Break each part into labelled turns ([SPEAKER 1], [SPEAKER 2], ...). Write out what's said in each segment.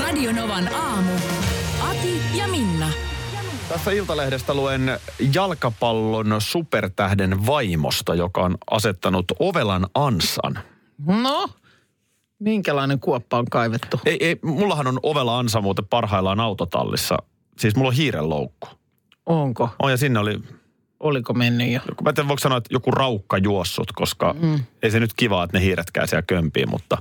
[SPEAKER 1] Radionovan aamu. Ati ja Minna.
[SPEAKER 2] Tässä Iltalehdestä luen jalkapallon supertähden vaimosta, joka on asettanut ovelan ansan.
[SPEAKER 3] No, minkälainen kuoppa on kaivettu?
[SPEAKER 2] Ei, ei, mullahan on ovela ansa muuten parhaillaan autotallissa. Siis mulla on hiirenloukku.
[SPEAKER 3] Onko?
[SPEAKER 2] On ja sinne oli,
[SPEAKER 3] Oliko mennyt jo?
[SPEAKER 2] mä en tiedä, voiko sanoa, että joku raukka juossut, koska mm. ei se nyt kiva, että ne hiiret käy siellä kömpiin, mutta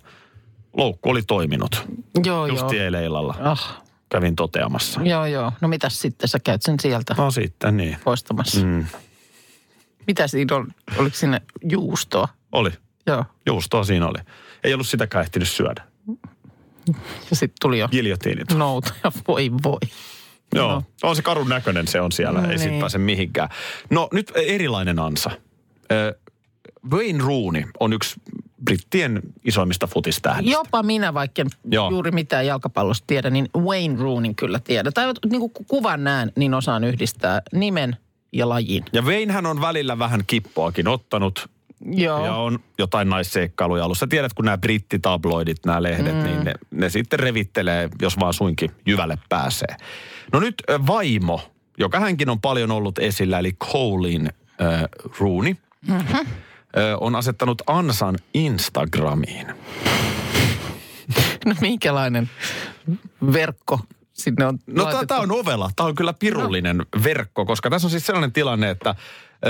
[SPEAKER 2] loukku oli toiminut.
[SPEAKER 3] Joo,
[SPEAKER 2] Just
[SPEAKER 3] joo.
[SPEAKER 2] eilen illalla
[SPEAKER 3] Ah,
[SPEAKER 2] kävin toteamassa.
[SPEAKER 3] joo, joo. No mitäs sitten, sä käyt sen sieltä
[SPEAKER 2] No sitten niin.
[SPEAKER 3] poistamassa.
[SPEAKER 2] Mm.
[SPEAKER 3] Mitä siinä on? Oliko sinne juustoa?
[SPEAKER 2] Oli.
[SPEAKER 3] Joo.
[SPEAKER 2] Juustoa siinä oli. Ei ollut sitäkään ehtinyt syödä.
[SPEAKER 3] Ja sitten tuli jo
[SPEAKER 2] Giljotiinit.
[SPEAKER 3] nouta ja voi voi.
[SPEAKER 2] Joo,
[SPEAKER 3] No.
[SPEAKER 2] on se karun näköinen se on siellä,
[SPEAKER 3] No
[SPEAKER 2] ei siitä
[SPEAKER 3] niin.
[SPEAKER 2] pääse mihinkään. No nyt erilainen ansa. Ö, Wayne Rooney on yksi brittien isoimmista futistähdistä.
[SPEAKER 3] Jopa minä, vaikka en
[SPEAKER 2] Joo.
[SPEAKER 3] juuri mitään jalkapallosta tiedä, niin Wayne Roonin kyllä tiedä. Tai niin kuin kuvan näen, niin osaan yhdistää nimen ja lajin.
[SPEAKER 2] Ja Waynehän on välillä vähän kippoakin ottanut
[SPEAKER 3] Joo.
[SPEAKER 2] ja on jotain naisseikkailuja ollut. Sä tiedät, kun nämä brittitabloidit, nämä lehdet, mm. niin ne, ne sitten revittelee, jos vaan suinkin jyvälle pääsee. No nyt vaimo, joka hänkin on paljon ollut esillä, eli Colin äh, Rooney, mm-hmm. Ö, on asettanut ansan Instagramiin.
[SPEAKER 3] No minkälainen verkko sinne on
[SPEAKER 2] No tämä on ovela. Tämä on kyllä pirullinen no. verkko, koska tässä on siis sellainen tilanne, että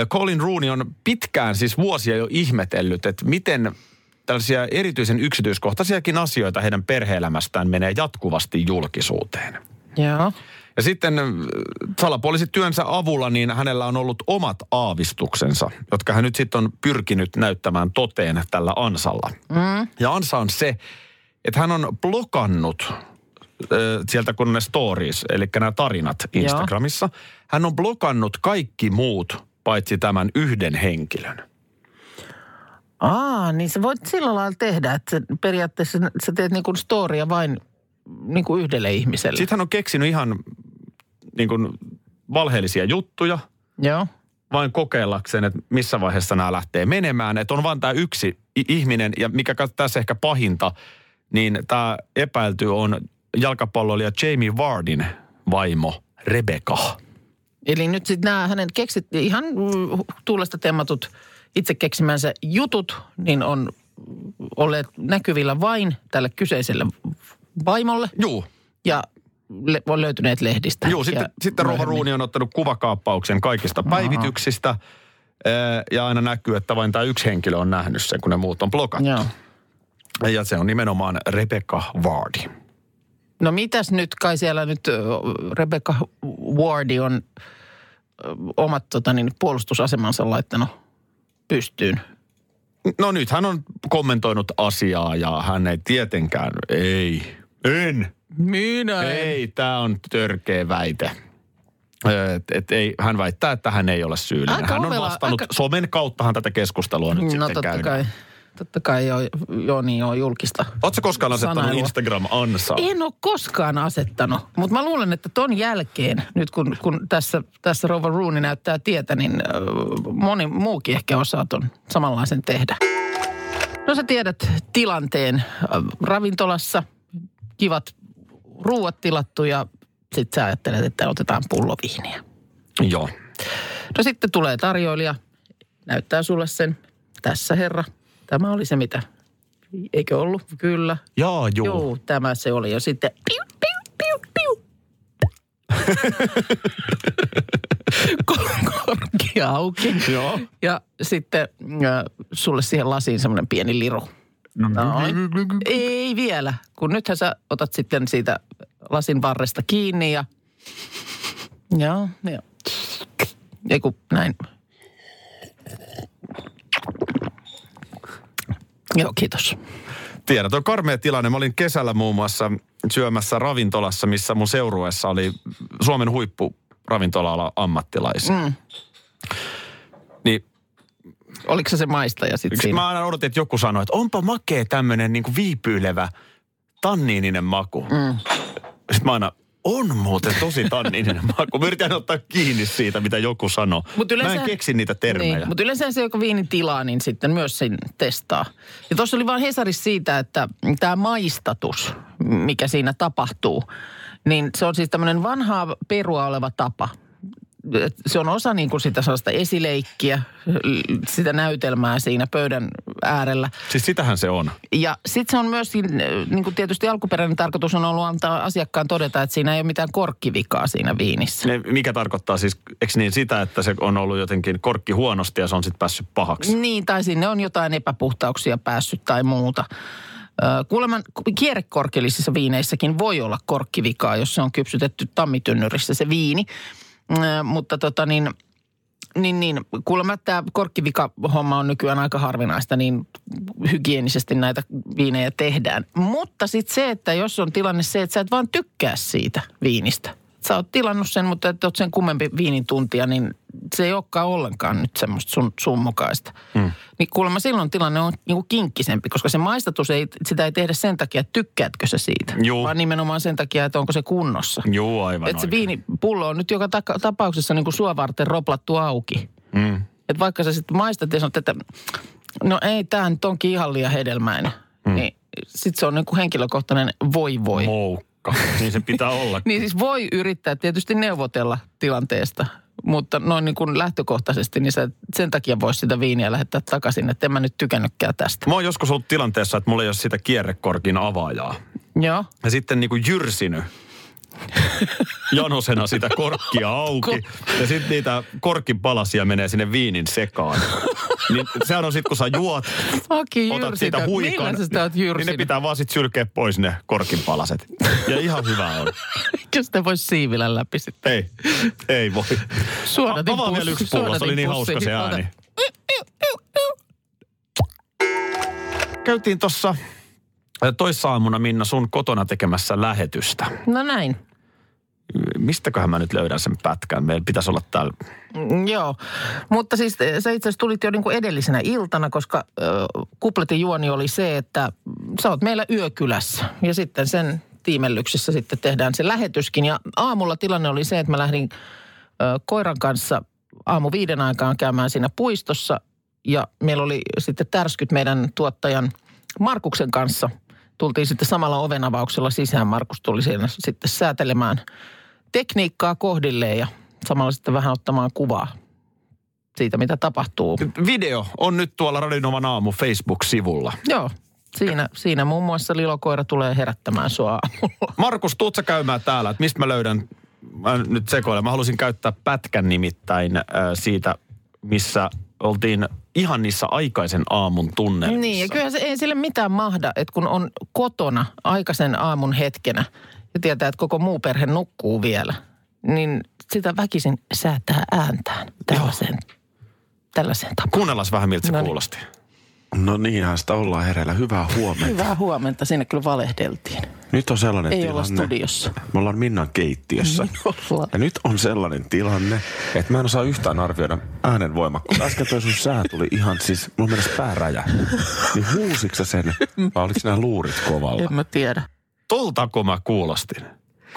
[SPEAKER 2] Colin Rooney on pitkään siis vuosia jo ihmetellyt, että miten tällaisia erityisen yksityiskohtaisiakin asioita heidän perheelämästään menee jatkuvasti julkisuuteen.
[SPEAKER 3] Joo.
[SPEAKER 2] Ja sitten ö, salapoliisit työnsä avulla, niin hänellä on ollut omat aavistuksensa, jotka hän nyt sitten on pyrkinyt näyttämään toteen tällä ansalla. Mm. Ja ansa on se, että hän on blokannut ö, sieltä kun ne stories, eli nämä tarinat Instagramissa. Hän on blokannut kaikki muut, paitsi tämän yhden henkilön.
[SPEAKER 3] Aa, niin sä voit sillä lailla tehdä, että sä periaatteessa sä teet niin kuin storia vain niin kuin yhdelle ihmiselle.
[SPEAKER 2] Sitten hän on keksinyt ihan niin kuin valheellisia juttuja,
[SPEAKER 3] Joo.
[SPEAKER 2] vain kokeillakseen, että missä vaiheessa nämä lähtee menemään. Että on vain tämä yksi ihminen, ja mikä tässä ehkä pahinta, niin tämä epäilty on jalkapalloilija Jamie Vardin vaimo Rebecca.
[SPEAKER 3] Eli nyt sitten nämä hänen keksit, ihan tuulesta temmatut itse keksimänsä jutut, niin on olleet näkyvillä vain tälle kyseiselle vaimolle
[SPEAKER 2] Juu,
[SPEAKER 3] ja le- on löytyneet lehdistä.
[SPEAKER 2] Juu, sitten, sitten Rova. Ruuni on ottanut kuvakaappauksen kaikista päivityksistä. eh, Ja aina näkyy, että vain tämä yksi henkilö on nähnyt sen, kun ne muut on blokattu.
[SPEAKER 3] Joo.
[SPEAKER 2] Ja se on nimenomaan Rebecca Vardy.
[SPEAKER 3] No mitäs nyt, kai siellä nyt Rebecca Wardi on omat tota, niin, puolustusasemansa laittanut pystyyn.
[SPEAKER 2] No nyt hän on kommentoinut asiaa ja hän ei tietenkään, ei, en,
[SPEAKER 3] Minä
[SPEAKER 2] ei, tämä on törkeä väite. Et, et ei, hän väittää, että hän ei ole syyllinen.
[SPEAKER 3] Aika
[SPEAKER 2] hän on vastannut,
[SPEAKER 3] aika-
[SPEAKER 2] somen kauttahan tätä keskustelua nyt
[SPEAKER 3] No
[SPEAKER 2] sitten
[SPEAKER 3] totta
[SPEAKER 2] käydään.
[SPEAKER 3] kai, totta kai joo, joo niin joo, julkista.
[SPEAKER 2] Oletko koskaan asettanut
[SPEAKER 3] sanailua.
[SPEAKER 2] Instagram-ansaa?
[SPEAKER 3] En ole koskaan asettanut, mutta mä luulen, että ton jälkeen, nyt kun, kun tässä, tässä Rova Rooney näyttää tietä, niin moni muukin ehkä osaa ton samanlaisen tehdä. No sä tiedät tilanteen ravintolassa, kivat ruuat tilattu ja sit sä ajattelet, että otetaan pullo viiniä.
[SPEAKER 2] Joo.
[SPEAKER 3] No sitten tulee tarjoilija, näyttää sulle sen. Tässä herra, tämä oli se mitä. Eikö ollut? Kyllä.
[SPEAKER 2] Jaa, juu.
[SPEAKER 3] Joo, tämä se oli. Ja sitten piu, piu, piu, piu. Korki auki.
[SPEAKER 2] Joo.
[SPEAKER 3] Ja sitten äh, sulle siihen lasiin semmoinen pieni liru. Noin. Ei vielä, kun nythän sä otat sitten siitä lasin varresta kiinni ja... Joo, joo. Ei kun näin. Joo, kiitos.
[SPEAKER 2] Tiedät, on karmea tilanne. Mä olin kesällä muun muassa syömässä ravintolassa, missä mun seurueessa oli Suomen huippu ravintola ammattilaisia. Mm.
[SPEAKER 3] Oliko se se maistaja sitten siinä?
[SPEAKER 2] mä aina odotin, että joku sanoi, että onpa makea tämmöinen niin viipyilevä tanniininen maku. Mm. Sitten mä aina, on muuten tosi tanniininen maku. Mä yritän ottaa kiinni siitä, mitä joku sanoo.
[SPEAKER 3] Mut yleensä-
[SPEAKER 2] Mä en keksi niitä termejä.
[SPEAKER 3] Niin, mutta yleensä se, joka viinin tilaa, niin sitten myös sen testaa. Ja tuossa oli vaan Hesaris siitä, että tämä maistatus, mikä siinä tapahtuu, niin se on siis tämmöinen vanhaa perua oleva tapa. Se on osa niin kuin sitä sellaista esileikkiä, sitä näytelmää siinä pöydän äärellä.
[SPEAKER 2] Siis sitähän se on.
[SPEAKER 3] Ja sitten se on myöskin, niin kuin tietysti alkuperäinen tarkoitus on ollut antaa asiakkaan todeta, että siinä ei ole mitään korkkivikaa siinä viinissä.
[SPEAKER 2] Ne, mikä tarkoittaa siis, eikö niin sitä, että se on ollut jotenkin korkki huonosti ja se on sitten päässyt pahaksi?
[SPEAKER 3] Niin, tai sinne on jotain epäpuhtauksia päässyt tai muuta. Kuulemma kierrekorkeellisissa viineissäkin voi olla korkkivikaa, jos se on kypsytetty tammitynnyrissä se viini. Ö, Mutta tota niin, niin, niin kuulemma tämä korkkivika-homma on nykyään aika harvinaista, niin hygienisesti näitä viinejä tehdään. Mutta sitten se, että jos on tilanne se, että sä et vaan tykkää siitä viinistä. Sä oot tilannut sen, mutta et oot sen kummempi viinin tuntija, niin se ei olekaan ollenkaan nyt semmoista sun, sun mukaista. Mm. Niin kuulemma silloin tilanne on niinku kinkkisempi, koska se maistatus ei, sitä ei tehdä sen takia, että tykkäätkö sä siitä.
[SPEAKER 2] Juu.
[SPEAKER 3] Vaan nimenomaan sen takia, että onko se kunnossa.
[SPEAKER 2] Joo, aivan
[SPEAKER 3] Että se
[SPEAKER 2] oikein.
[SPEAKER 3] viinipullo on nyt joka ta- tapauksessa niin kuin sua varten roplattu auki.
[SPEAKER 2] Mm.
[SPEAKER 3] Että vaikka sä sitten maistat ja sanot, että no ei, tämä nyt onkin ihan liian hedelmäinen. Mm. Niin sitten se on niin kuin henkilökohtainen voi voi.
[SPEAKER 2] Moukka. Niin se pitää olla.
[SPEAKER 3] Niin siis voi yrittää tietysti neuvotella tilanteesta, mutta noin niin kuin lähtökohtaisesti, niin sä sen takia voisi sitä viiniä lähettää takaisin, että en mä nyt tykännytkään tästä.
[SPEAKER 2] Mä oon joskus ollut tilanteessa, että mulla ei ole sitä kierrekorkin avaajaa.
[SPEAKER 3] Joo.
[SPEAKER 2] Ja sitten niin kuin jyrsinyt janosena sitä korkkia auki. Ja sitten niitä korkin palasia menee sinne viinin sekaan. Niin sehän on sitten, kun sä juot,
[SPEAKER 3] Aki
[SPEAKER 2] otat
[SPEAKER 3] jyrsitä.
[SPEAKER 2] siitä huikon.
[SPEAKER 3] Millä sä sitä oot
[SPEAKER 2] niin ne pitää vaan sitten sylkeä pois ne korkin palaset. Ja ihan hyvä on.
[SPEAKER 3] Jos sitä voisi siivillä läpi sitten.
[SPEAKER 2] Ei, ei voi.
[SPEAKER 3] Suodatin
[SPEAKER 2] Avaa vielä yksi pullo, se oli niin hauska se ääni. Käytiin tuossa toissaamuna Minna sun kotona tekemässä lähetystä.
[SPEAKER 3] No näin.
[SPEAKER 2] Mistäköhän mä nyt löydän sen pätkän? Meillä pitäisi olla täällä.
[SPEAKER 3] Mm, Joo, mutta siis eh, sä itse asiassa tulit jo niin kuin edellisenä iltana, koska ö, kupletin juoni oli se, että sä oot meillä yökylässä ja sitten sen tiimellyksessä sitten tehdään se lähetyskin. Ja aamulla tilanne oli se, että mä lähdin ö, koiran kanssa aamu viiden aikaan käymään siinä puistossa ja meillä oli sitten tärskyt meidän tuottajan Markuksen kanssa. Tultiin sitten samalla ovenavauksella sisään. Markus tuli siinä sitten säätelemään tekniikkaa kohdilleen ja samalla sitten vähän ottamaan kuvaa siitä, mitä tapahtuu.
[SPEAKER 2] Video on nyt tuolla Radinovan aamu Facebook-sivulla.
[SPEAKER 3] Joo, siinä, siinä muun muassa lilokoira tulee herättämään sua aamulla.
[SPEAKER 2] Markus, tuut sä käymään täällä, että mistä mä löydän, mä nyt sekoilen. Mä halusin käyttää pätkän nimittäin äh, siitä, missä oltiin ihan niissä aikaisen aamun tunnelmissa.
[SPEAKER 3] Niin, ja kyllä se ei sille mitään mahda, että kun on kotona aikaisen aamun hetkenä ja tietää, että koko muu perhe nukkuu vielä, niin sitä väkisin säätää ääntään tällaiseen, tällaiseen tapaan.
[SPEAKER 2] Kuunnellaan vähän, miltä se
[SPEAKER 3] No niin.
[SPEAKER 2] kuulosti.
[SPEAKER 4] No niinhän sitä ollaan hereillä. Hyvää huomenta.
[SPEAKER 3] Hyvää huomenta, sinne kyllä valehdeltiin.
[SPEAKER 4] Nyt on sellainen
[SPEAKER 3] Ei
[SPEAKER 4] tilanne.
[SPEAKER 3] olla studiossa.
[SPEAKER 4] Me ollaan Minnan keittiössä.
[SPEAKER 3] Ollaan.
[SPEAKER 4] Ja nyt on sellainen tilanne, että mä en osaa yhtään arvioida äänen voimakkuutta. Äsken toi sun sää tuli ihan siis, mulla mennessä pää räjä. Niin huusitko sen, vai oliko nämä luurit kovalla?
[SPEAKER 3] En mä tiedä.
[SPEAKER 2] Toltako mä kuulostin?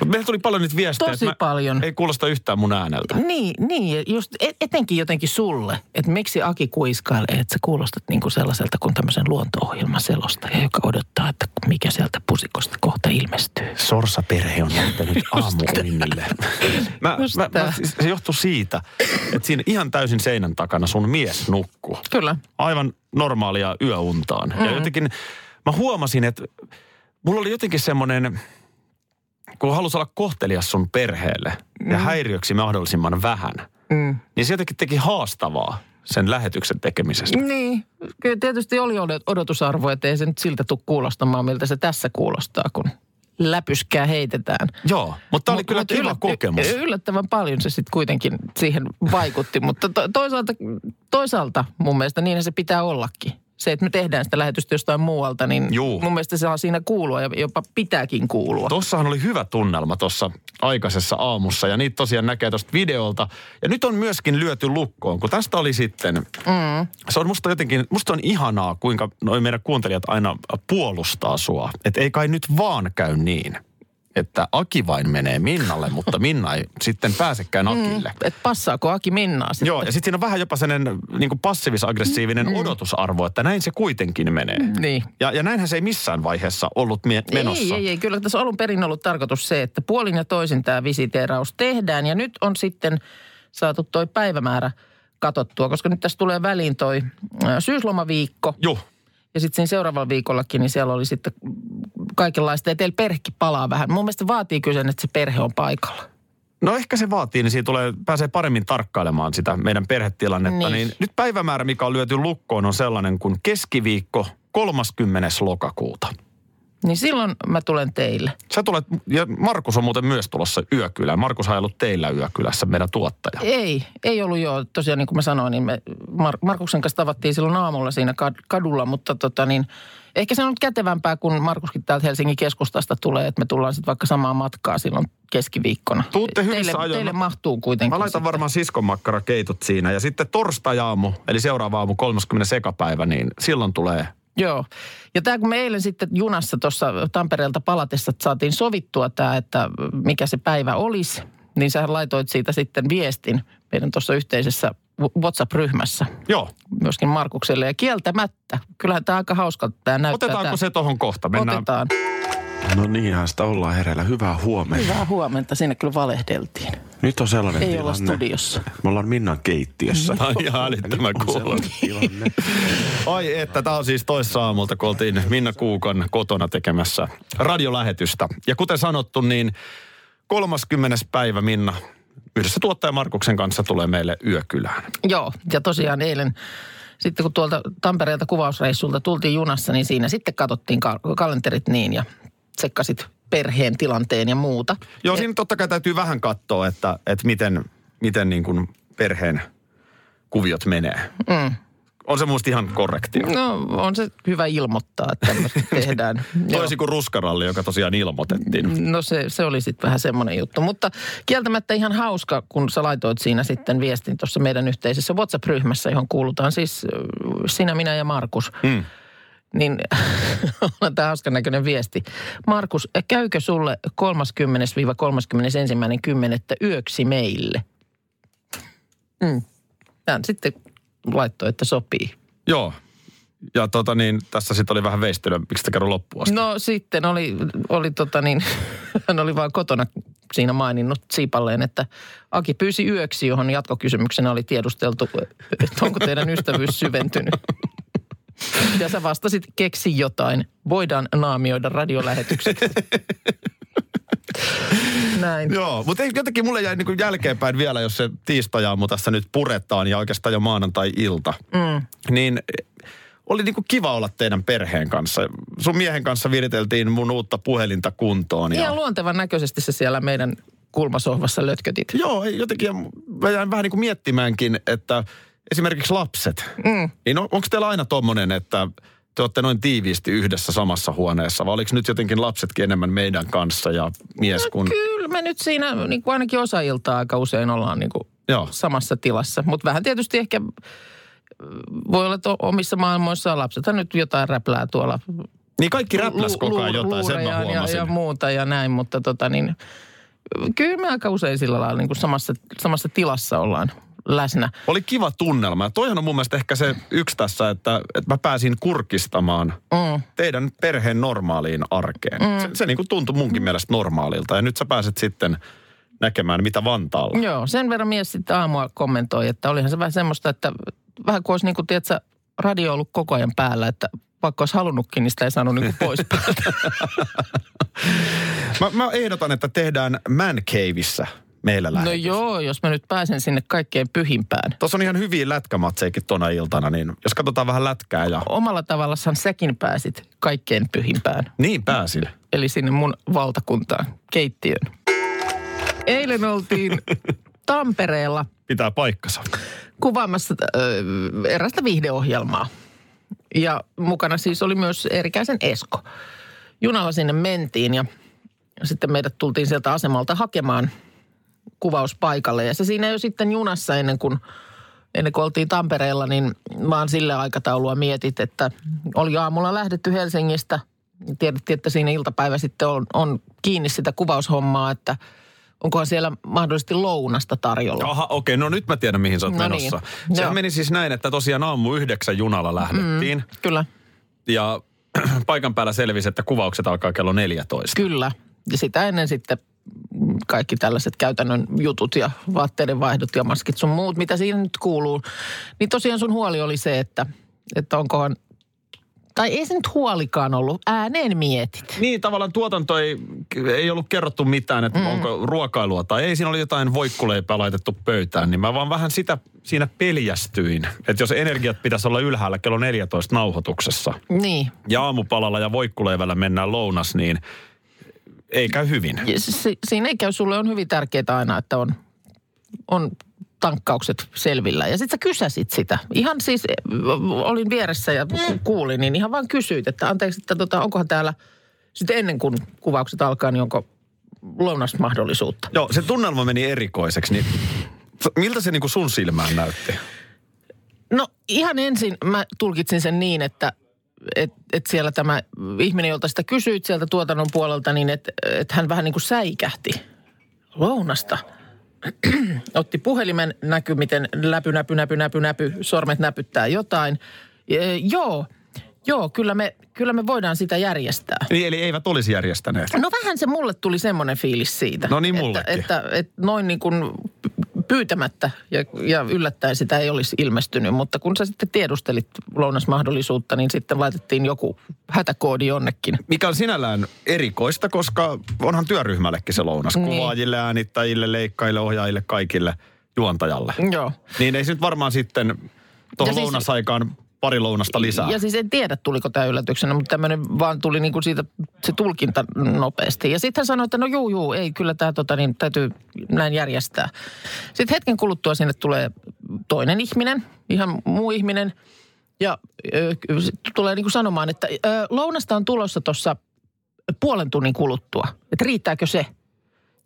[SPEAKER 2] Mutta meillä tuli paljon nyt viestejä.
[SPEAKER 3] Tosi paljon.
[SPEAKER 2] Ei kuulosta yhtään mun ääneltä.
[SPEAKER 3] Niin, niin just et, etenkin jotenkin sulle, että miksi Aki kuiskailee, että sä kuulostat niinku sellaiselta kuin tämmöisen luonto-ohjelman selostaja, joka odottaa, että mikä sieltä pusikosta kohta ilmestyy.
[SPEAKER 2] Sorsaperhe on jättänyt aamuunille. mä,
[SPEAKER 3] Just
[SPEAKER 2] mä, mä, siis se johtuu siitä, että siinä ihan täysin seinän takana sun mies nukkuu.
[SPEAKER 3] Kyllä.
[SPEAKER 2] Aivan normaalia yöuntaan. Mm. Ja jotenkin mä huomasin, että mulla oli jotenkin semmoinen, kun halusi olla kohtelias sun perheelle mm. ja häiriöksi mahdollisimman vähän,
[SPEAKER 3] Mm.
[SPEAKER 2] niin se jotenkin teki haastavaa sen lähetyksen tekemisestä.
[SPEAKER 3] Niin, kyllä tietysti oli odot- odotusarvo, että ei se nyt siltä tule kuulostamaan, miltä se tässä kuulostaa, kun läpyskää heitetään.
[SPEAKER 2] Joo, mutta tämä oli
[SPEAKER 3] Mut-
[SPEAKER 2] kyllä
[SPEAKER 3] mut
[SPEAKER 2] kiva
[SPEAKER 3] yllät-
[SPEAKER 2] kokemus.
[SPEAKER 3] Yllättävän paljon se sitten kuitenkin siihen vaikutti, mutta to, toisaalta, toisaalta mun mielestä niinhän se pitää ollakin. Se, että me tehdään sitä lähetystä jostain muualta, niin
[SPEAKER 2] Juu.
[SPEAKER 3] mun mielestä se saa siinä kuulua ja jopa pitääkin kuulua.
[SPEAKER 2] Tossahan oli hyvä tunnelma tuossa aikaisessa aamussa ja niitä tosiaan näkee tuosta videolta. Ja nyt on myöskin lyöty lukkoon, kun tästä oli sitten, mm. se on musta jotenkin, musta on ihanaa, kuinka noi meidän kuuntelijat aina puolustaa sua. Että ei kai nyt vaan käy niin, että Aki vain menee Minnalle, mutta Minna ei sitten pääsekään Akille.
[SPEAKER 3] Et passaako Aki Minnaa sitten?
[SPEAKER 2] Joo, ja sitten siinä on vähän jopa sellainen niin passiivis-aggressiivinen mm. odotusarvo, että näin se kuitenkin menee.
[SPEAKER 3] Niin.
[SPEAKER 2] Ja, ja näinhän se ei missään vaiheessa ollut mie- menossa.
[SPEAKER 3] Ei, ei, ei. Kyllä tässä on alun perin ollut tarkoitus se, että puolin ja toisin tämä visiteeraus tehdään. Ja nyt on sitten saatu toi päivämäärä katottua, koska nyt tässä tulee väliin toi syyslomaviikko.
[SPEAKER 2] Joo.
[SPEAKER 3] Ja sitten siinä seuraavalla viikollakin, niin siellä oli sitten kaikenlaista. Ja teillä perhekin palaa vähän. Mun mielestä vaatii kyllä sen, että se perhe on paikalla.
[SPEAKER 2] No ehkä se vaatii, niin siinä tulee, pääsee paremmin tarkkailemaan sitä meidän perhetilannetta.
[SPEAKER 3] Niin.
[SPEAKER 2] Niin. nyt päivämäärä, mikä on lyöty lukkoon, on sellainen kuin keskiviikko 30. lokakuuta.
[SPEAKER 3] Niin silloin mä tulen teille.
[SPEAKER 2] Sä tulet, ja Markus on muuten myös tulossa yökylään. Markus on ollut teillä yökylässä, meidän tuottaja.
[SPEAKER 3] Ei, ei ollut jo. Tosiaan niin kuin mä sanoin, niin me Mar- Markuksen kanssa tavattiin silloin aamulla siinä kad- kadulla, mutta tota niin, ehkä se on nyt kätevämpää, kun Markuskin täältä Helsingin keskustasta tulee, että me tullaan sitten vaikka samaa matkaa silloin keskiviikkona.
[SPEAKER 2] Tuutte hyvissä
[SPEAKER 3] teille,
[SPEAKER 2] ajoin.
[SPEAKER 3] teille mahtuu kuitenkin.
[SPEAKER 2] Mä laitan
[SPEAKER 3] sitten.
[SPEAKER 2] varmaan siskonmakkarakeitot siinä. Ja sitten torstai-aamu, eli seuraava aamu 30. sekapäivä, niin silloin tulee
[SPEAKER 3] Joo. Ja tämä kun me eilen sitten junassa tuossa Tampereelta palatessa saatiin sovittua tämä, että mikä se päivä olisi, niin sä laitoit siitä sitten viestin meidän tuossa yhteisessä WhatsApp-ryhmässä
[SPEAKER 2] Joo.
[SPEAKER 3] myöskin Markukselle. Ja kieltämättä, kyllähän tämä aika hauskalta tämä näyttää.
[SPEAKER 2] Otetaanko
[SPEAKER 3] tää.
[SPEAKER 2] se tohon kohta? Mennään.
[SPEAKER 3] Otetaan.
[SPEAKER 4] No niinhän sitä ollaan hereillä. Hyvää huomenta.
[SPEAKER 3] Hyvää huomenta, siinä kyllä valehdeltiin.
[SPEAKER 4] Nyt on sellainen
[SPEAKER 3] Ei
[SPEAKER 4] tilanne.
[SPEAKER 3] olla studiossa.
[SPEAKER 4] Me ollaan Minnan keittiössä.
[SPEAKER 2] Ai ihan älyttömän
[SPEAKER 4] On
[SPEAKER 2] kuuluu.
[SPEAKER 4] sellainen tilanne.
[SPEAKER 2] Ai että, tämä on siis toissa aamulta, kun oltiin Minna Kuukan kotona tekemässä radiolähetystä. Ja kuten sanottu, niin 30. päivä Minna yhdessä tuottaja Markuksen kanssa tulee meille yökylään.
[SPEAKER 3] Joo, ja tosiaan eilen sitten kun tuolta Tampereelta kuvausreissulta tultiin junassa, niin siinä sitten katsottiin ka- kalenterit niin ja tsekkasit perheen tilanteen ja muuta.
[SPEAKER 2] Joo, siinä totta kai täytyy vähän katsoa, että, että miten, miten niin kuin perheen kuviot menee.
[SPEAKER 3] Mm.
[SPEAKER 2] On se musta ihan korrektia.
[SPEAKER 3] No on se hyvä ilmoittaa, että tehdään.
[SPEAKER 2] Toisin kuin ruskaralli, joka tosiaan ilmoitettiin.
[SPEAKER 3] No se, se oli sitten vähän semmoinen juttu. Mutta kieltämättä ihan hauska, kun sä laitoit siinä sitten viestin tuossa meidän yhteisessä WhatsApp-ryhmässä, johon kuulutaan siis sinä, minä ja Markus.
[SPEAKER 2] Mm.
[SPEAKER 3] Niin on tämä hauskan näköinen viesti. Markus, käykö sulle 30-31.10. yöksi meille? Mm. Hän sitten laittoi, että sopii.
[SPEAKER 2] Joo. Ja tota niin, tässä sitten oli vähän veistelyä, miksi sitä kerro loppuun asti.
[SPEAKER 3] No sitten oli, oli tota niin, hän oli vaan kotona siinä maininnut Siipalleen, että Aki pyysi yöksi, johon jatkokysymyksenä oli tiedusteltu, että onko teidän ystävyys syventynyt. Ja sä vastasit, keksi jotain. Voidaan naamioida radiolähetykset. Näin.
[SPEAKER 2] Joo, mutta jotenkin mulle jäi niin jälkeenpäin vielä, jos se tiistajaamu tässä nyt puretaan ja oikeastaan jo maanantai-ilta. Mm. Niin oli niin kuin kiva olla teidän perheen kanssa. Sun miehen kanssa viriteltiin mun uutta puhelinta kuntoon. Ja...
[SPEAKER 3] Ihan luontevan näköisesti se siellä meidän kulmasohvassa lötkötit.
[SPEAKER 2] Joo, jotenkin, mä jäin vähän niin kuin miettimäänkin, että esimerkiksi lapset, mm. niin on, onko teillä aina tommonen, että te olette noin tiiviisti yhdessä samassa huoneessa, vai oliko nyt jotenkin lapsetkin enemmän meidän kanssa ja mies kun...
[SPEAKER 3] Kyllä me nyt siinä niin kuin ainakin osa iltaa aika usein ollaan niin kuin
[SPEAKER 2] Joo.
[SPEAKER 3] samassa tilassa. Mutta vähän tietysti ehkä voi olla, että omissa maailmoissa lapsethan nyt jotain räplää tuolla.
[SPEAKER 2] Niin kaikki räpläs koko ajan jotain, sen mä
[SPEAKER 3] ja, ja muuta ja näin, mutta tota niin, kyllä me aika usein sillä lailla niin kuin samassa, samassa tilassa ollaan läsnä.
[SPEAKER 2] Oli kiva tunnelma. Ja toihan on mun mielestä ehkä se yksi tässä, että, että mä pääsin kurkistamaan
[SPEAKER 3] Mm.
[SPEAKER 2] teidän perheen normaaliin arkeen. Mm. Se, se niin kuin tuntui munkin mielestä normaalilta. Ja nyt sä pääset sitten näkemään, mitä Vantaalla.
[SPEAKER 3] Joo, sen verran mies sitten aamua kommentoi, että olihan se vähän semmoista, että vähän kuin olisi niin kuin, tiedätkö, radio ollut koko ajan päällä, että vaikka olisi halunnutkin, niin sitä ei saanut niin pois päältä.
[SPEAKER 2] Mä, mä ehdotan, että tehdään Man Caveissa meillä
[SPEAKER 3] No
[SPEAKER 2] lähetys.
[SPEAKER 3] joo, jos mä nyt pääsen sinne kaikkein pyhimpään.
[SPEAKER 2] Tuossa on ihan hyviä lätkämatseikin tona iltana, niin jos katsotaan vähän lätkää ja...
[SPEAKER 3] Omalla tavallaan säkin pääsit kaikkein pyhimpään.
[SPEAKER 2] Niin pääsin.
[SPEAKER 3] Eli sinne mun valtakuntaan, keittiön. Eilen oltiin Tampereella
[SPEAKER 2] Pitää paikkansa.
[SPEAKER 3] kuvaamassa ö, erästä viihdeohjelmaa. Ja mukana siis oli myös Erikäisen Esko. Junalla sinne mentiin ja sitten meidät tultiin sieltä asemalta hakemaan kuvauspaikalle. Ja se siinä jo sitten junassa ennen kuin, ennen kuin oltiin Tampereella, niin vaan sille aikataulua mietit, että oli aamulla lähdetty Helsingistä. Tiedettiin, että siinä iltapäivä sitten on, on kiinni sitä kuvaushommaa, että onkohan siellä mahdollisesti lounasta tarjolla.
[SPEAKER 2] Aha, okei, okay, no nyt mä tiedän mihin sä oot
[SPEAKER 3] No
[SPEAKER 2] menossa.
[SPEAKER 3] niin,
[SPEAKER 2] Sehän
[SPEAKER 3] joo.
[SPEAKER 2] meni siis näin, että tosiaan aamu yhdeksän junalla lähdettiin. Mm.
[SPEAKER 3] Kyllä,
[SPEAKER 2] Ja paikan päällä selvisi, että kuvaukset alkaa kello 14.
[SPEAKER 3] kyllä. Ja sitä ennen sitten kaikki tällaiset käytännön jutut ja vaatteiden vaihdot ja maskit sun muut, mitä siinä nyt kuuluu. Niin tosiaan sun huoli oli se, että, että onkohan, tai ei se nyt huolikaan ollut, ääneen mietit.
[SPEAKER 2] Niin, tavallaan tuotanto ei, ei ollut kerrottu mitään, että mm. onko ruokailua tai ei. Siinä oli jotain voikkuleipää laitettu pöytään, niin mä vaan vähän sitä siinä peljästyin. Että jos energiat pitäisi olla ylhäällä kello 14 nauhoituksessa
[SPEAKER 3] Niin,
[SPEAKER 2] ja aamupalalla ja voikkuleivällä mennään lounas, niin ei käy hyvin.
[SPEAKER 3] Si- si- siinä ei käy, sulle on hyvin tärkeää aina, että on, on tankkaukset selvillä. Ja sitten sä kysäsit sitä. Ihan siis, olin vieressä ja ku- kuulin, niin ihan vaan kysyit, että anteeksi, että tota, onkohan täällä sitten ennen kuin kuvaukset alkaa, niin onko lounasmahdollisuutta?
[SPEAKER 2] Joo, se tunnelma meni erikoiseksi, niin miltä se niinku sun silmään näytti?
[SPEAKER 3] No ihan ensin mä tulkitsin sen niin, että et, et siellä tämä ihminen, jolta sitä kysyit sieltä tuotannon puolelta, niin että et hän vähän niin kuin säikähti lounasta. Otti puhelimen, näky miten läpy, näpy, näpy, näpy, näpy, sormet näpyttää jotain. E, joo, joo, kyllä me, kyllä me voidaan sitä järjestää.
[SPEAKER 2] Niin, eli eivät olisi järjestäneet.
[SPEAKER 3] No vähän se mulle tuli semmoinen fiilis siitä.
[SPEAKER 2] No niin,
[SPEAKER 3] että,
[SPEAKER 2] mullekin.
[SPEAKER 3] että, että noin niin kuin pyytämättä ja, ja yllättäen sitä ei olisi ilmestynyt. Mutta kun sä sitten tiedustelit lounasmahdollisuutta, niin sitten laitettiin joku hätäkoodi jonnekin.
[SPEAKER 2] Mikä on sinällään erikoista, koska onhan työryhmällekin se lounas.
[SPEAKER 3] Niin.
[SPEAKER 2] Kuvaajille, äänittäjille, leikkaille, ohjaajille, kaikille, juontajalle.
[SPEAKER 3] Joo.
[SPEAKER 2] Niin ei se nyt varmaan sitten tuohon siis- lounasaikaan pari lounasta lisää.
[SPEAKER 3] Ja siis en tiedä, tuliko tämä yllätyksenä, mutta tämmöinen vaan tuli niin kuin siitä se tulkinta nopeasti. Ja sitten hän sanoi, että no juu, juu, ei, kyllä tämä tota, niin, täytyy näin järjestää. Sitten hetken kuluttua sinne tulee toinen ihminen, ihan muu ihminen. Ja ö, tulee niin kuin sanomaan, että ö, lounasta on tulossa tuossa puolen tunnin kuluttua. Että riittääkö se?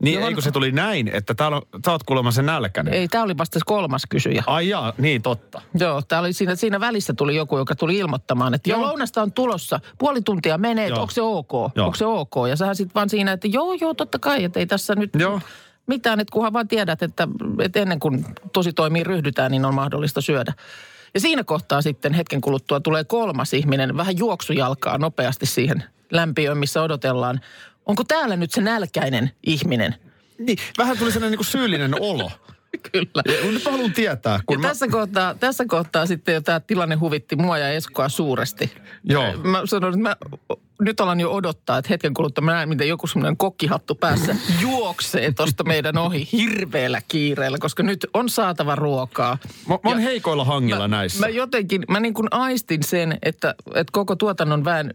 [SPEAKER 2] Niin
[SPEAKER 3] johon-
[SPEAKER 2] eikö se tuli näin, että täällä on, sä oot kuulemma se nälkäinen?
[SPEAKER 3] Ei, tämä oli vasta kolmas kysyjä.
[SPEAKER 2] Ai jaa, niin totta.
[SPEAKER 3] Joo, tää oli siinä, siinä välissä tuli joku, joka tuli ilmoittamaan, että joo,
[SPEAKER 2] Joo.
[SPEAKER 3] lounasta on tulossa. Puoli tuntia menee, että onko se ok?
[SPEAKER 2] Joo.
[SPEAKER 3] Onko se ok? Ja sähän sitten vaan siinä, että joo, joo, totta kai, että ei tässä nyt
[SPEAKER 2] Joo.
[SPEAKER 3] mitään, että kunhan vaan tiedät, että, että ennen kuin tosi toimii ryhdytään, niin on mahdollista syödä. Ja siinä kohtaa sitten hetken kuluttua tulee kolmas ihminen, vähän juoksujalkaa nopeasti siihen lämpiöön, missä odotellaan. Onko täällä nyt se nälkäinen ihminen?
[SPEAKER 2] Niin, vähän tuli sellainen niin syyllinen olo.
[SPEAKER 3] Kyllä.
[SPEAKER 2] Ja Nyt mä haluan tietää, kun
[SPEAKER 3] Ja
[SPEAKER 2] mä...
[SPEAKER 3] tässä, kohtaa, tässä kohtaa sitten jo tämä tilanne huvitti mua ja Eskoa suuresti.
[SPEAKER 2] Joo.
[SPEAKER 3] Mä sanoin, että mä nyt alan jo odottaa, että hetken kuluttua mä näen, miten joku semmoinen kokkihattu päässä juoksee tuosta meidän ohi hirveällä kiireellä, koska nyt on saatava ruokaa.
[SPEAKER 2] Mä, mä oon
[SPEAKER 3] Ja
[SPEAKER 2] heikoilla hangilla näissä.
[SPEAKER 3] Mä jotenkin, mä niin kuin aistin sen, että, että koko tuotannon väen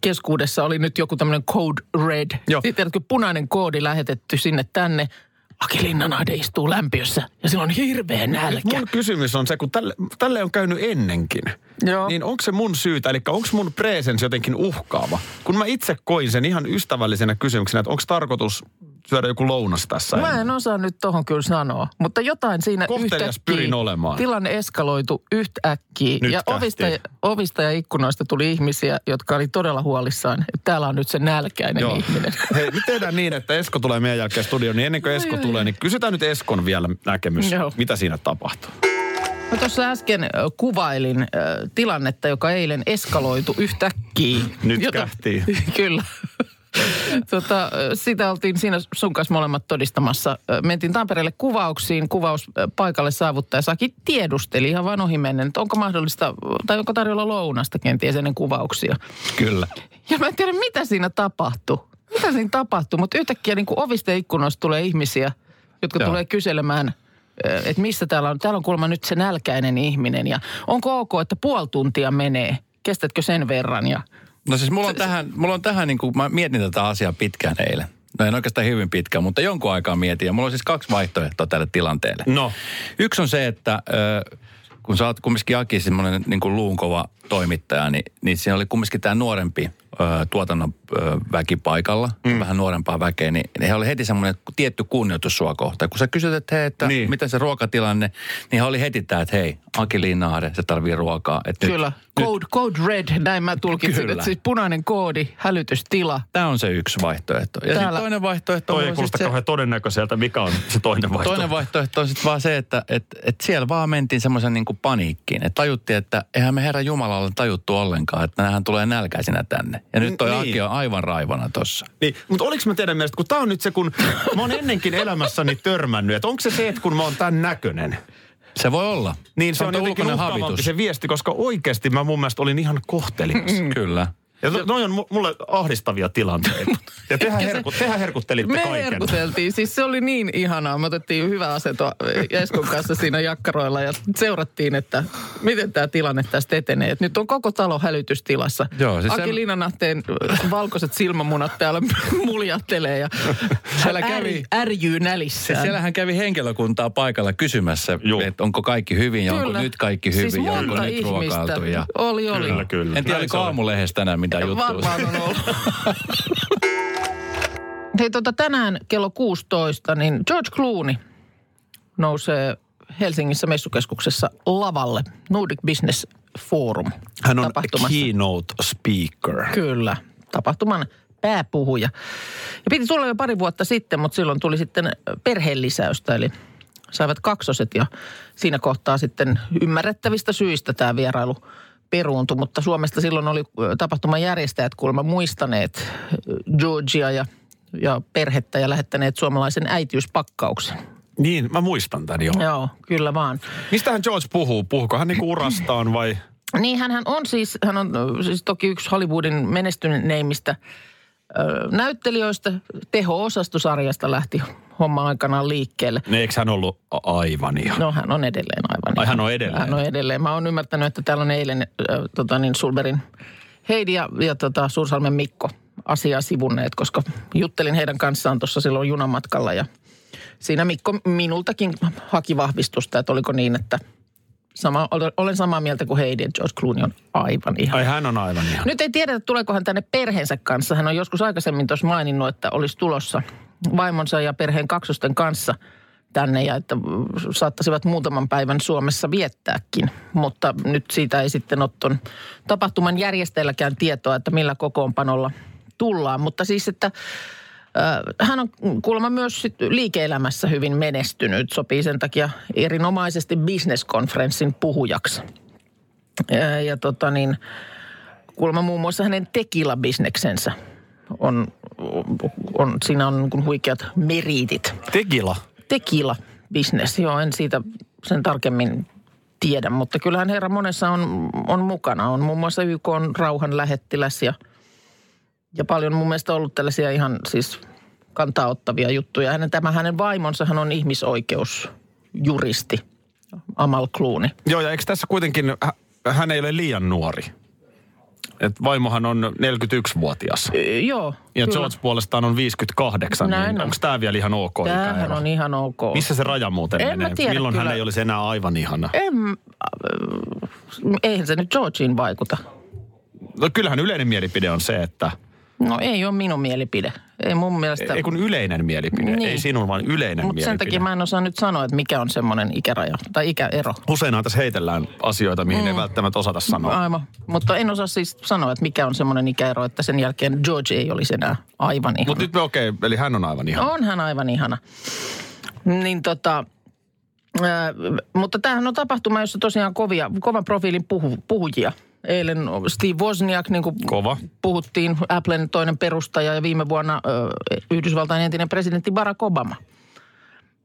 [SPEAKER 3] keskuudessa oli nyt joku tämmöinen code red.
[SPEAKER 2] Joo.
[SPEAKER 3] Tiedätkö, punainen koodi lähetetty sinne tänne. Aki Linnanaide istuu lämpiössä ja sillä on hirveä nälkä.
[SPEAKER 2] Mun kysymys on se, kun tälle, tälle on käynyt ennenkin.
[SPEAKER 3] Joo.
[SPEAKER 2] Niin onko se mun syytä, eli onko mun presens jotenkin uhkaava? Kun mä itse koin sen ihan ystävällisenä kysymyksenä, että onko tarkoitus syödä joku lounas tässä
[SPEAKER 3] Mä en osaa nyt tohon kyllä sanoa, mutta jotain siinä
[SPEAKER 2] Kohtelias pyrin olemaan.
[SPEAKER 3] Tilanne eskaloitu yhtäkkiä.
[SPEAKER 2] Nyt
[SPEAKER 3] ja ovista,
[SPEAKER 2] kähti.
[SPEAKER 3] ovista ja ikkunoista tuli ihmisiä, jotka oli todella huolissaan, täällä on nyt se nälkäinen
[SPEAKER 2] Joo.
[SPEAKER 3] ihminen.
[SPEAKER 2] Hei, nyt tehdään niin, että Esko tulee meidän jälkeen studioon, niin ennen kuin Esko tulee, niin kysytään nyt Eskon vielä näkemys,
[SPEAKER 3] Joo.
[SPEAKER 2] mitä siinä tapahtuu.
[SPEAKER 3] Mä tuossa äsken kuvailin ö, tilannetta, joka eilen eskaloitu yhtäkkiä.
[SPEAKER 2] Nyt kähtii.
[SPEAKER 3] Kyllä. tota, sitä oltiin siinä sun kanssa molemmat todistamassa. Mentiin Tampereelle kuvauksiin. Kuvaus paikalle saavuttaja Saki tiedusteli ihan vaan ohi mennen, että onko mahdollista, tai onko tarjolla lounasta kenties ennen kuvauksia.
[SPEAKER 2] Kyllä.
[SPEAKER 3] Ja mä en tiedä, mitä siinä tapahtui. Mitä siinä tapahtui, mutta yhtäkkiä niin kuin ovista ja ikkunoista tulee ihmisiä, jotka
[SPEAKER 2] Joo.
[SPEAKER 3] tulee kyselemään, että missä täällä on. Täällä on kuulemma nyt se nälkäinen ihminen ja onko ok, että puoli tuntia menee. Kestätkö sen verran ja
[SPEAKER 5] No siis mulla on tähän, mulla on tähän niin kuin, mä mietin tätä asiaa pitkään eilen. No en oikeastaan hyvin pitkään, mutta jonkun aikaa mietin. Ja mulla on siis kaksi vaihtoehtoa tälle tilanteelle.
[SPEAKER 2] No.
[SPEAKER 5] Yksi on se, että ö, kun sä oot kumminkin Aki semmoinen niin kuin luunkova toimittaja, niin, niin siinä oli kumminkin tämä nuorempi tuotannon väki paikalla, mm. vähän nuorempaa väkeä, niin, niin he oli heti semmoinen tietty kunnioitus sua kohtaan. Kun sä kysyt, että hei, että
[SPEAKER 2] Niin.
[SPEAKER 5] miten se ruokatilanne, niin he oli heti tämä, että hei, Aki Linnaare, se tarvii ruokaa. Että
[SPEAKER 3] Kyllä.
[SPEAKER 5] Nyt,
[SPEAKER 3] Code, code red, näin mä tulkitsin.
[SPEAKER 5] Kyllä.
[SPEAKER 3] Että siis punainen koodi, hälytystila.
[SPEAKER 5] Tämä on se yksi vaihtoehto. Ja
[SPEAKER 3] Täällä-
[SPEAKER 5] sitten toinen vaihtoehto
[SPEAKER 2] Toi
[SPEAKER 5] on
[SPEAKER 2] ei kuulosta
[SPEAKER 5] se,
[SPEAKER 2] kauhean todennäköiseltä. Mikä on se toinen vaihtoehto?
[SPEAKER 5] Toinen vaihtoehto on sitten vaan se, että et, et siellä vaan mentiin semmoisen niin kuin paniikkiin. Että tajuttiin, että eihän me Herra Jumalalle tajuttu ollenkaan, että näähän tulee nälkäisinä tänne. Ja nyt toi
[SPEAKER 2] Niin.
[SPEAKER 5] Aki on aivan raivana tossa.
[SPEAKER 2] Niin, mutta oliko mä teidän mielestä, kun tää on nyt se, kun mä oon ennenkin elämässäni törmännyt, että onko se se, että kun mä oon tämän näköinen,
[SPEAKER 5] Se voi olla.
[SPEAKER 2] niin se on
[SPEAKER 5] tuo
[SPEAKER 2] jotenkin se viesti, koska oikeasti mä mun mielestä olin ihan kohtelias.
[SPEAKER 5] Kyllä.
[SPEAKER 2] Ja to, noi on mu- mulle ahdistavia tilanteita. Ja tehän, herku, tehän herkuttelitte
[SPEAKER 3] Me
[SPEAKER 2] kaiken.
[SPEAKER 3] herkuteltiin. Siis se oli niin ihanaa. Me otettiin hyvä asento Eskon kanssa siinä jakkaroilla ja seurattiin, että miten tämä tilanne tästä etenee. Et nyt on koko talo hälytystilassa.
[SPEAKER 5] Joo, siis
[SPEAKER 3] Aki
[SPEAKER 5] sen-
[SPEAKER 3] valkoiset silmämunat täällä muljattelee ja
[SPEAKER 5] Siellä kävi-
[SPEAKER 3] äri, ärjyy
[SPEAKER 5] Se
[SPEAKER 3] nälissään.
[SPEAKER 5] siellähän kävi henkilökuntaa paikalla kysymässä, että onko kaikki hyvin ja onko
[SPEAKER 3] Kyllä.
[SPEAKER 5] nyt kaikki hyvin
[SPEAKER 3] siis
[SPEAKER 5] ja onko nyt ruokailtu. Ja...
[SPEAKER 3] Oli, oli.
[SPEAKER 2] Kyllä, kyllä.
[SPEAKER 5] En tiedä,
[SPEAKER 2] Näin
[SPEAKER 5] oliko aamulehdessä tänään mitä juttua.
[SPEAKER 3] Varmaan on ollut. Hei, tota, tänään kello 16, niin George Clooney nousee Helsingissä messukeskuksessa lavalle Nordic Business Forum.
[SPEAKER 2] Hän on
[SPEAKER 3] tapahtumassa.
[SPEAKER 2] keynote speaker.
[SPEAKER 3] Kyllä, tapahtuman pääpuhuja. Ja piti tulla jo pari vuotta sitten, mutta silloin tuli sitten perheen lisäystä, eli saivat kaksoset ja siinä kohtaa sitten ymmärrettävistä syistä tämä vierailu peruuntui, mutta Suomesta silloin oli tapahtuman järjestäjät kuulemma muistaneet Georgia ja, ja perhettä ja lähettäneet suomalaisen äitiyspakkauksen.
[SPEAKER 2] Niin, mä muistan tämän jo.
[SPEAKER 3] Joo, kyllä vaan.
[SPEAKER 2] Mistähän George puhuu? Puhuuko hän niinku urastaan vai?
[SPEAKER 3] Niin hän on siis, hän on siis toki yksi Hollywoodin menestyneimmistä näyttelijöistä. Teho-osastosarjasta lähti homma aikanaan liikkeelle.
[SPEAKER 2] Ne, eikö hän ollut aivan ihan?
[SPEAKER 3] No hän on edelleen aivan.
[SPEAKER 2] Ai, hän on edelleen?
[SPEAKER 3] Hän on edelleen. Mä oon ymmärtänyt, että täällä on eilen äh, tota, niin Sulberin Heidi ja, ja tota, Suursalmen Mikko asiaa sivunneet, koska juttelin heidän kanssaan tuossa silloin junamatkalla ja siinä Mikko minultakin haki vahvistusta, että oliko niin, että sama, olen samaa mieltä kuin Heidi, että George Clooney on aivan ihan.
[SPEAKER 2] Ai hän on aivan ihan.
[SPEAKER 3] Nyt ei tiedetä, tuleeko hän tänne perheensä kanssa. Hän on joskus aikaisemmin tuossa maininnut, että olisi tulossa vaimonsa ja perheen kaksosten kanssa tänne ja että saattaisivat muutaman päivän Suomessa viettääkin. Mutta nyt siitä ei sitten ole ton tapahtuman järjestäjälläkään tietoa, että millä kokoonpanolla tullaan. Mutta siis, että hän on kuulemma myös sit liike-elämässä hyvin menestynyt. Sopii sen takia erinomaisesti business-konferenssin puhujaksi. Ja, ja tota niin, kuulemma muun muassa hänen tequila-bisneksensä on, on, siinä on niin huikeat meriitit.
[SPEAKER 2] Tegila.
[SPEAKER 3] Tequila-bisnes, joo, en siitä sen tarkemmin tiedä, mutta kyllähän herra monessa on, on mukana. On muun muassa YK on rauhan lähettiläs ja, ja paljon mun mielestä ollut tällaisia ihan siis kantaa ottavia juttuja. Hänen, tämä hänen vaimonsa hän on ihmisoikeusjuristi, Amal Clooney.
[SPEAKER 2] Joo, ja eikö tässä kuitenkin, hä- hän ei ole liian nuori? Et vaimohan on 41-vuotias.
[SPEAKER 3] Ö, Joo.
[SPEAKER 2] Ja
[SPEAKER 3] kyllä.
[SPEAKER 2] George puolestaan on 58,
[SPEAKER 3] Näin
[SPEAKER 2] niin
[SPEAKER 3] on.
[SPEAKER 2] onko tämä vielä ihan ok
[SPEAKER 3] Tämähän on ihan ok.
[SPEAKER 2] Missä se raja muuten
[SPEAKER 3] En
[SPEAKER 2] menee?
[SPEAKER 3] tiedä
[SPEAKER 2] Milloin hän
[SPEAKER 3] kyllä.
[SPEAKER 2] ei olisi enää aivan ihana?
[SPEAKER 3] En, äh, eihän se nyt Georgiin vaikuta.
[SPEAKER 2] No kyllähän yleinen mielipide on se, että...
[SPEAKER 3] No ei ole minun mielipide. Ei mun mielestä.
[SPEAKER 2] Ei kun yleinen mielipide.
[SPEAKER 3] Niin.
[SPEAKER 2] Ei sinun, vaan yleinen
[SPEAKER 3] Mutta
[SPEAKER 2] mielipide.
[SPEAKER 3] sen takia mä en osaa nyt sanoa, että mikä on semmoinen ikäraja tai ikäero.
[SPEAKER 2] Useinhan tässä heitellään asioita, mihin mm. ei välttämättä osata sanoa.
[SPEAKER 3] Aivan. Mutta en osaa siis sanoa, että mikä on semmoinen ikäero, että sen jälkeen George ei olisi enää aivan ihana.
[SPEAKER 2] Mutta nyt me okei, okay, eli hän on aivan ihan.
[SPEAKER 3] On hän aivan ihana. Niin tota, ää, mutta tämähän on tapahtuma, jossa tosiaan kovia, kovan profiilin puhu, puhujia. Eilen Steve Wozniak, niin kuin
[SPEAKER 2] Kova.
[SPEAKER 3] puhuttiin, Applen toinen perustaja ja viime vuonna ö, Yhdysvaltain entinen presidentti Barack Obama.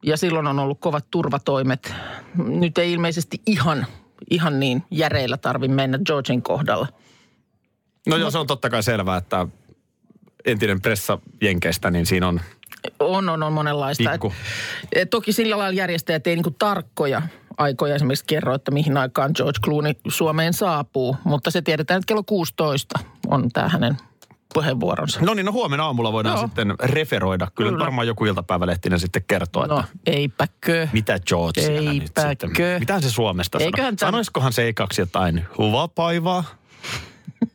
[SPEAKER 3] Ja silloin on ollut kovat turvatoimet. Nyt ei ilmeisesti ihan, ihan niin järeillä tarvi mennä Georgin kohdalla.
[SPEAKER 2] No joo, se on totta kai selvää, että entinen pressa Jenkeistä, niin siinä on
[SPEAKER 3] On, on, on monenlaista.
[SPEAKER 2] Pikku.
[SPEAKER 3] Et, et, toki sillä lailla järjestäjät ei niinku tarkkoja aikoja esimerkiksi kerro, että mihin aikaan George Clooney Suomeen saapuu. Mutta se tiedetään, että kello 16 on tämä hänen puheenvuoronsa.
[SPEAKER 2] No niin, no huomenna aamulla voidaan
[SPEAKER 3] Joo.
[SPEAKER 2] sitten referoida. Kyllä,
[SPEAKER 3] Kyllä.
[SPEAKER 2] varmaan joku iltapäivälehtinen sitten kertoo,
[SPEAKER 3] No,
[SPEAKER 2] että
[SPEAKER 3] eipäkö.
[SPEAKER 2] mitä George siellä nyt
[SPEAKER 3] Eipäkö.
[SPEAKER 2] sitten. Mitä se Suomesta
[SPEAKER 3] Eiköhän
[SPEAKER 2] sanoo?
[SPEAKER 3] tämän-
[SPEAKER 2] Sanoisikohan se ekaksi jotain huvapaivaa?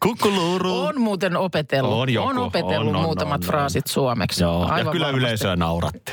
[SPEAKER 2] Kukkuluru.
[SPEAKER 3] On muuten opetellut.
[SPEAKER 2] On joku,
[SPEAKER 3] on opetellut
[SPEAKER 2] on, on,
[SPEAKER 3] muutamat
[SPEAKER 2] on, on.
[SPEAKER 3] fraasit suomeksi.
[SPEAKER 2] Joo, ja
[SPEAKER 3] Aivan
[SPEAKER 2] kyllä
[SPEAKER 3] varmasti.
[SPEAKER 2] yleisöä nauratte.